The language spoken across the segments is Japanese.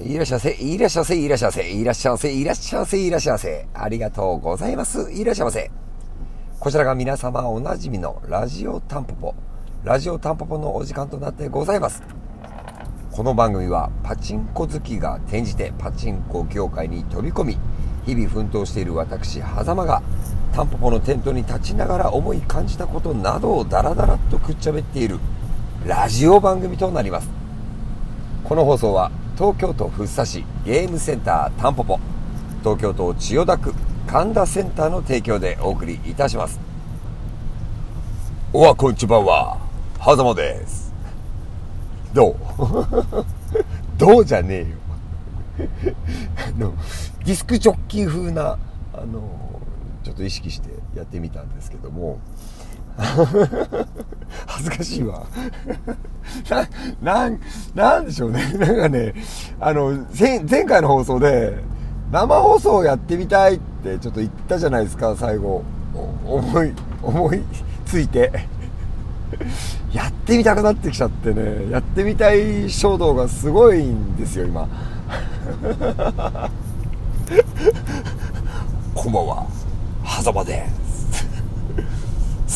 いらっしゃいませ、いらっしゃいませ、いらっしゃいませ、いらっしゃいませ、いらっしゃいませ、いらっしゃせ。ありがとうございます。いらっしゃいませ。こちらが皆様おなじみのラジオタンポポ。ラジオタンポポのお時間となってございます。この番組はパチンコ好きが転じてパチンコ業界に飛び込み、日々奮闘している私、狭間がタンポポのテントに立ちながら思い感じたことなどをダラダラとくっちゃべっているラジオ番組となります。この放送は東京都福生市ゲームセンタータンポポ。東京都千代田区神田センターの提供でお送りいたします。おはこんちばんははざまです。どう？どうじゃねえよ。あのディスクジョッキー風なあのちょっと意識してやってみたんですけども。恥ずかしいわ。な、な、なんでしょうね。なんかね、あの、前回の放送で、生放送やってみたいってちょっと言ったじゃないですか、最後。思い、思いついて。やってみたくなってきちゃってね、やってみたい衝動がすごいんですよ、今。こんばんは、狭間です。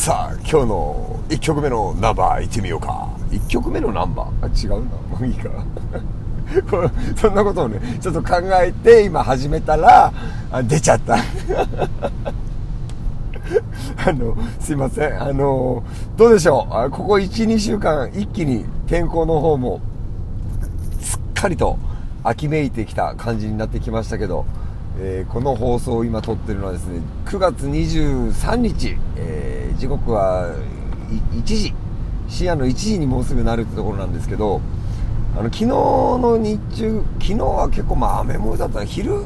さあ今日の1曲目のナンバーいってみようか。1曲目のナンバー？あ違うんだもういいか。そんなことをねちょっと考えて今始めたら出ちゃった。あのすいません。あのどうでしょう？ここ12週間一気に天候の方もすっかりと秋めいてきた感じになってきましたけどえー、この放送を今撮ってるのはですね9月23日、えー、時刻は1時。深夜の1時にもうすぐなるってところなんですけどあの昨日の日中昨日は結構まあ雨もだった昼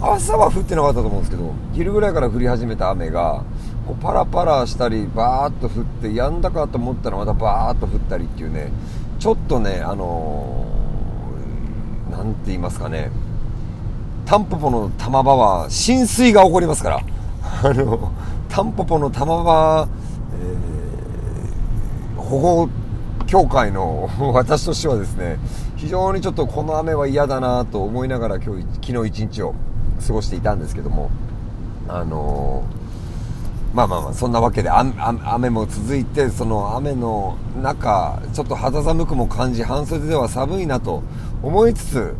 朝は降ってなかったと思うんですけど昼ぐらいから降り始めた雨がこうパラパラしたりバーッと降って止んだかと思ったらまたバーッと降ったりっていうねちょっとねあの何、て言いますかねタンポポの玉場は浸水が起こりますから、あの、タンポポの玉場、えー、保護協会の 私としてはですね、非常にちょっとこの雨は嫌だなと思いながら今日、昨日一日を過ごしていたんですけども、あのー、まあまあまあ、そんなわけで雨も続いて、その雨の中、ちょっと肌寒くも感じ、半袖では寒いなと思いつつ、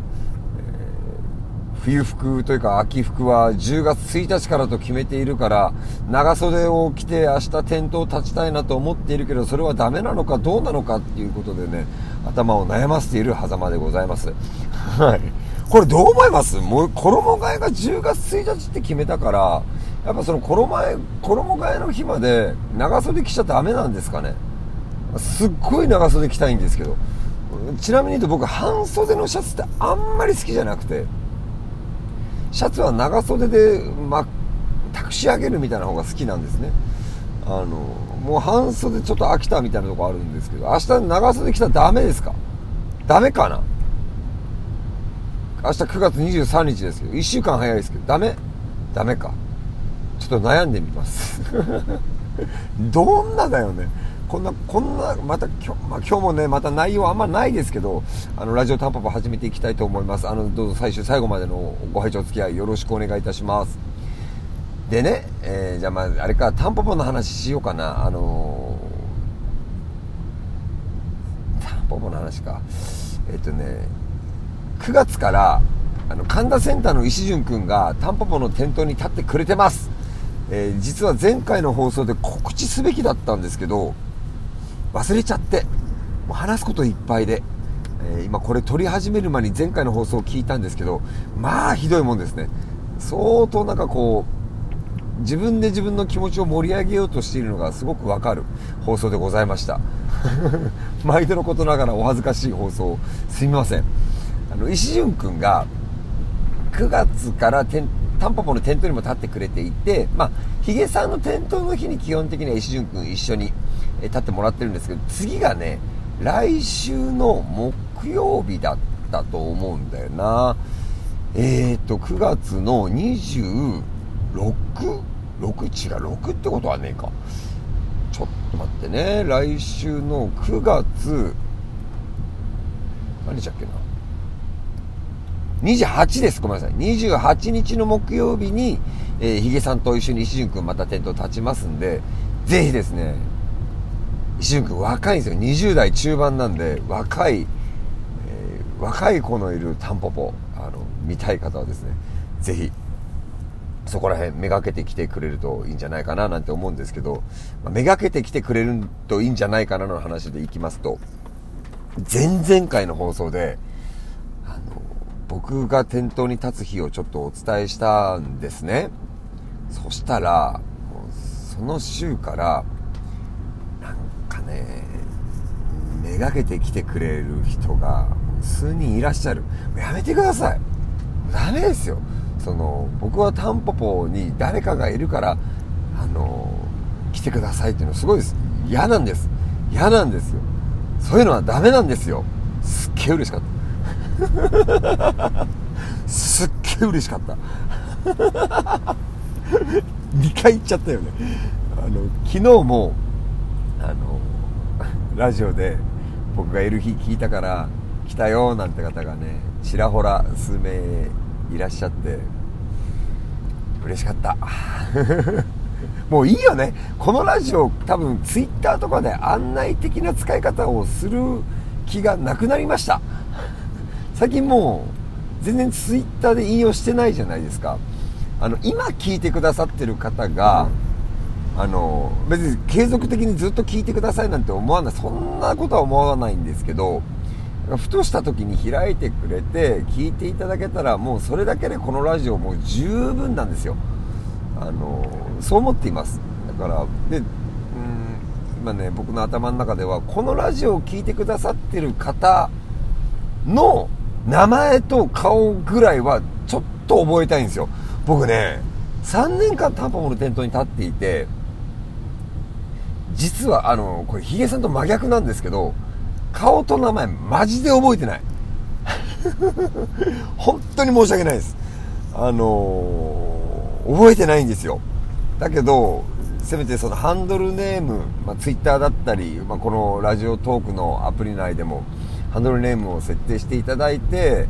冬服というか秋服は10月1日からと決めているから長袖を着て明日店頭立ちたいなと思っているけどそれはダメなのかどうなのかっていうことでね頭を悩ませている狭間でございます。はい。これどう思います？もう衣替えが10月1日って決めたからやっぱその衣替え衣替えの日まで長袖着ちゃダメなんですかね？すっごい長袖着たいんですけど。ちなみに言うと僕半袖のシャツってあんまり好きじゃなくてシャツは長袖で、ま、託し上げるみたいな方が好きなんですね。あの、もう半袖ちょっと飽きたみたいなとこあるんですけど、明日長袖着たらダメですか？ダメかな？明日9月23日ですけど、1週間早いですけど、ダメ？ダメか。ちょっと悩んでみます。どんなだよね。こんな、こんな、また今日、まあ、今日もね、また内容あんまないですけど、あの、ラジオタンポポ始めていきたいと思います。あの、どうぞ最終、最後までのご拝聴お付き合いよろしくお願いいたします。でね、えー、じゃあまあ、あれか、タンポポの話しようかな。あのー、タンポポの話か。えっ、とね、9月から、あの、神田センターの石潤くんがタンポポの店頭に立ってくれてます。えー、実は前回の放送で告知すべきだったんですけど、忘れちゃってもう話すこといっぱいで、えー、今これ撮り始める前に前回の放送を聞いたんですけどまあひどいもんですね。相当なんかこう自分で自分の気持ちを盛り上げようとしているのがすごくわかる放送でございました。毎度のことながらお恥ずかしい放送すみません。あの石潤くんが9月からタンポポの店頭にも立ってくれていて、まあ、ヒゲさんの店頭の日に基本的には石潤くん一緒に立ってもらってるんですけど、次がね、来週の木曜日だったと思うんだよな。えっ、ー、と、9月の 26?6 6違う、6ってことはねえか。ちょっと待ってね。来週の9月、何日だっけな？28です。ごめんなさい。28日の木曜日に、えー、ヒゲさんと一緒に石潤くんまたテント立ちますんで、ぜひですね、石潤くん若いんですよ。20代中盤なんで、若い、えー、若い子のいるタンポポ、あの、見たい方はですね、ぜひ、そこら辺めがけてきてくれるといいんじゃないかななんて思うんですけど、まあ、めがけてきてくれるといいんじゃないかなの話でいきますと、前々回の放送で、あの、僕が店頭に立つ日をちょっとお伝えしたんですね。そしたら、その週から、かね、めがけてきてくれる人が数人いらっしゃる。やめてください。ダメですよ。その、僕はタンポポに誰かがいるから、あの、来てくださいっていうのすごいです。嫌なんです。嫌なんですよ。そういうのはダメなんですよ。すっげえ嬉しかった。すっげえ嬉しかった。2回言っちゃったよね。あの、昨日も、あの、ラジオで僕がいる日聞いたから来たよなんて方がね、ちらほら数名いらっしゃって、嬉しかった。もういいよね。このラジオ多分ツイッターとかで案内的な使い方をする気がなくなりました。最近もう全然ツイッターで引用してないじゃないですか。あの、今聞いてくださってる方が、あの、別に継続的にずっと聞いてくださいなんて思わない、そんなことは思わないんですけど、ふとした時に開いてくれて聞いていただけたらもうそれだけでこのラジオもう十分なんですよ。あの、そう思っています。だから、で、うん、今ね、僕の頭の中ではこのラジオを聴いてくださってる方の名前と顔ぐらいはちょっと覚えたいんですよ。僕ね、3年間タンポポの店頭に立っていて、実はあの、これヒゲさんと真逆なんですけど、顔と名前マジで覚えてない。本当に申し訳ないです。あのー、覚えてないんですよ。だけど、せめてそのハンドルネーム、まあ、ツイッターだったり、まあ、このラジオトークのアプリ内でも、ハンドルネームを設定していただいて、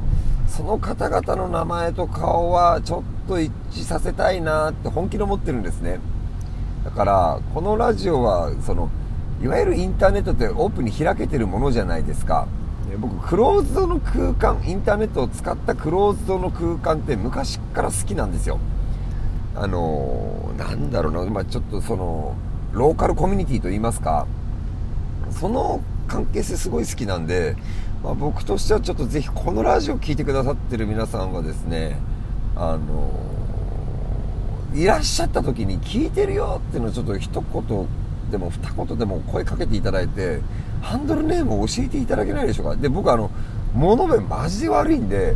その方々の名前と顔はちょっと一致させたいなって本気で思ってるんですね。だから、このラジオは、その、いわゆるインターネットってオープンに開けてるものじゃないですか。僕、クローズドの空間、インターネットを使ったクローズドの空間って昔から好きなんですよ。あのー、なんだろうな、まあ、ちょっとその、ローカルコミュニティと言いますか、その関係性すごい好きなんで、まあ、僕としてはちょっとぜひこのラジオを聴いてくださってる皆さんはですね、あの、いらっしゃった時に聞いてるよっていうのをちょっと一言でも二言でも声かけていただいて、ハンドルネームを教えていただけないでしょうか。で、僕あの、物弁マジで悪いんで、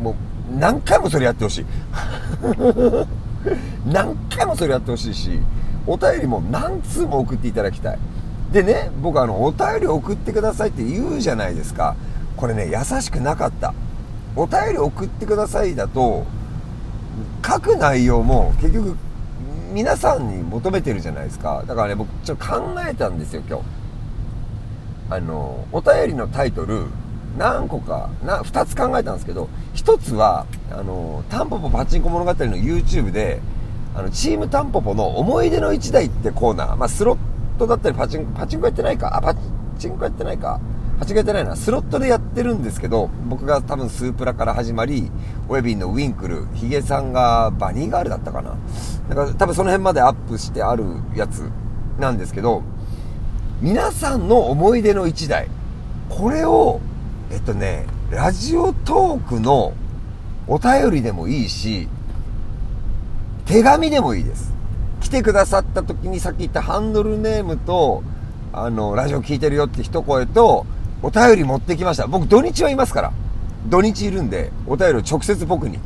もう何回もそれやってほしい。何回もそれやってほしいし、お便りも何通も送っていただきたい。でね、僕あの、お便り送ってくださいって言うじゃないですか。これね、優しくなかった。お便り送ってくださいだと、書く内容も結局皆さんに求めてるじゃないですか。だからね、僕ちょっと考えたんですよ、今日。あの、お便りのタイトル、何個か、な、2つ考えたんですけど、1つは、あの、タンポポパチンコ物語の YouTube で、あの、チームタンポポの思い出の1台ってコーナー、まあ、スロットだったりパチン、パチンコやってないか？あ、パチンコやってないか間違えてないな。スロットでやってるんですけど、僕が多分スープラから始まり、ウェビンのウィンクル、ヒゲさんがバニーガールだったかな。だから多分その辺までアップしてあるやつなんですけど、皆さんの思い出の一台。これを、えっとね、ラジオトークのお便りでもいいし、手紙でもいいです。来てくださった時にさっき言ったハンドルネームと、あの、ラジオ聞いてるよって一声と、お便り持ってきました。僕土日はいますから。土日いるんで、お便りを直接僕に。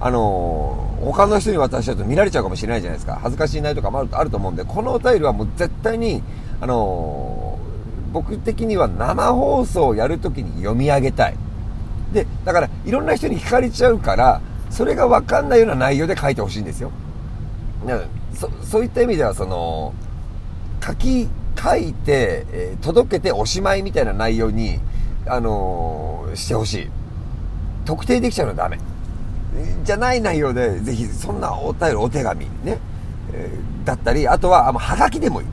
あのー、他の人に渡しちゃうと見られちゃうかもしれないじゃないですか。恥ずかしいないとかもあると思うんで、このお便りはもう絶対に、あのー、僕的には生放送をやるときに読み上げたい。で、だから、いろんな人に聞かれちゃうから、それがわかんないような内容で書いてほしいんですよ。そそういった意味では、その、書き書いて、え、届けておしまいみたいな内容に、あのー、してほしい。特定できちゃうのはダメ。じゃない内容で、ぜひ、そんなお便り、お手紙、ね、えー、だったり、あとは、あのはがきでもいい。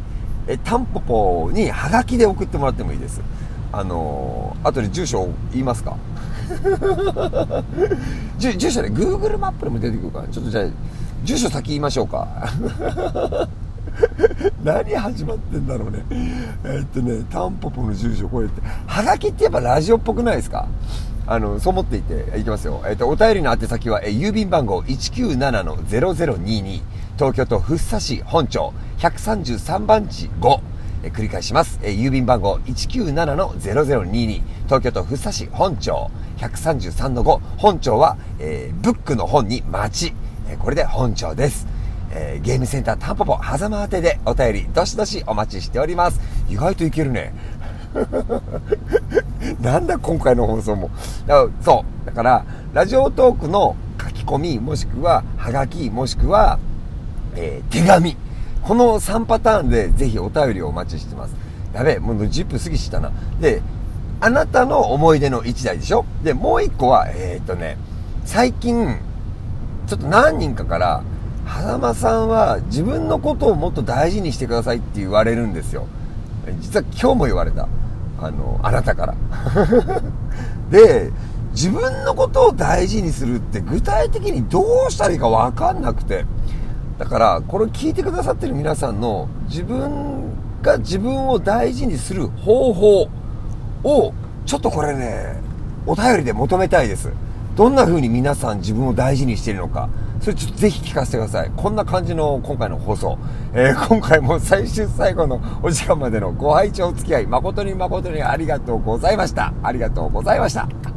え、タンポポにはがきで送ってもらってもいいです。あのー、後で住所言いますか？住住所ね、Google マップでも出てくるから、ちょっとじゃあ、住所先言いましょうか。何始まってんだろうね。えー、っとね、タンポポの住所こうやって。はがきってやっぱラジオっぽくないですか？あの、そう思っていて、いきますよ。えっ、と、お便りの宛先は、え郵便番号197-0022、東京都福生市本町133番地5、え繰り返します。え郵便番号197-0022、東京都福生市本町133-5、本町は、えー、ブックの本に町、えこれで本町です。えー、ゲームセンタータンポポ狭間宛てでお便りどしどしお待ちしております。意外といけるね。なんだ今回の放送も。だそう。だから、ラジオトークの書き込み、もしくは、はがき、もしくは、えー、手紙。この3パターンでぜひお便りをお待ちしてます。やべえ、もう10分過ぎしたな。で、あなたの思い出の1台でしょ？で、もう1個は、えー、っとね、最近、ちょっと何人かから、狭間さんは自分のことをもっと大事にしてくださいって言われるんですよ。実は今日も言われた。あの、あなたから。で、自分のことを大事にするって具体的にどうしたらいいかわかんなくて。だから、これ聞いてくださってる皆さんの自分が自分を大事にする方法を、ちょっとこれね、お便りで求めたいです。どんな風に皆さん自分を大事にしているのか、それちょっとぜひ聞かせてください。こんな感じの今回の放送。えー、今回も最終最後のお時間までのご拝聴お付き合い、誠に誠にありがとうございました。ありがとうございました。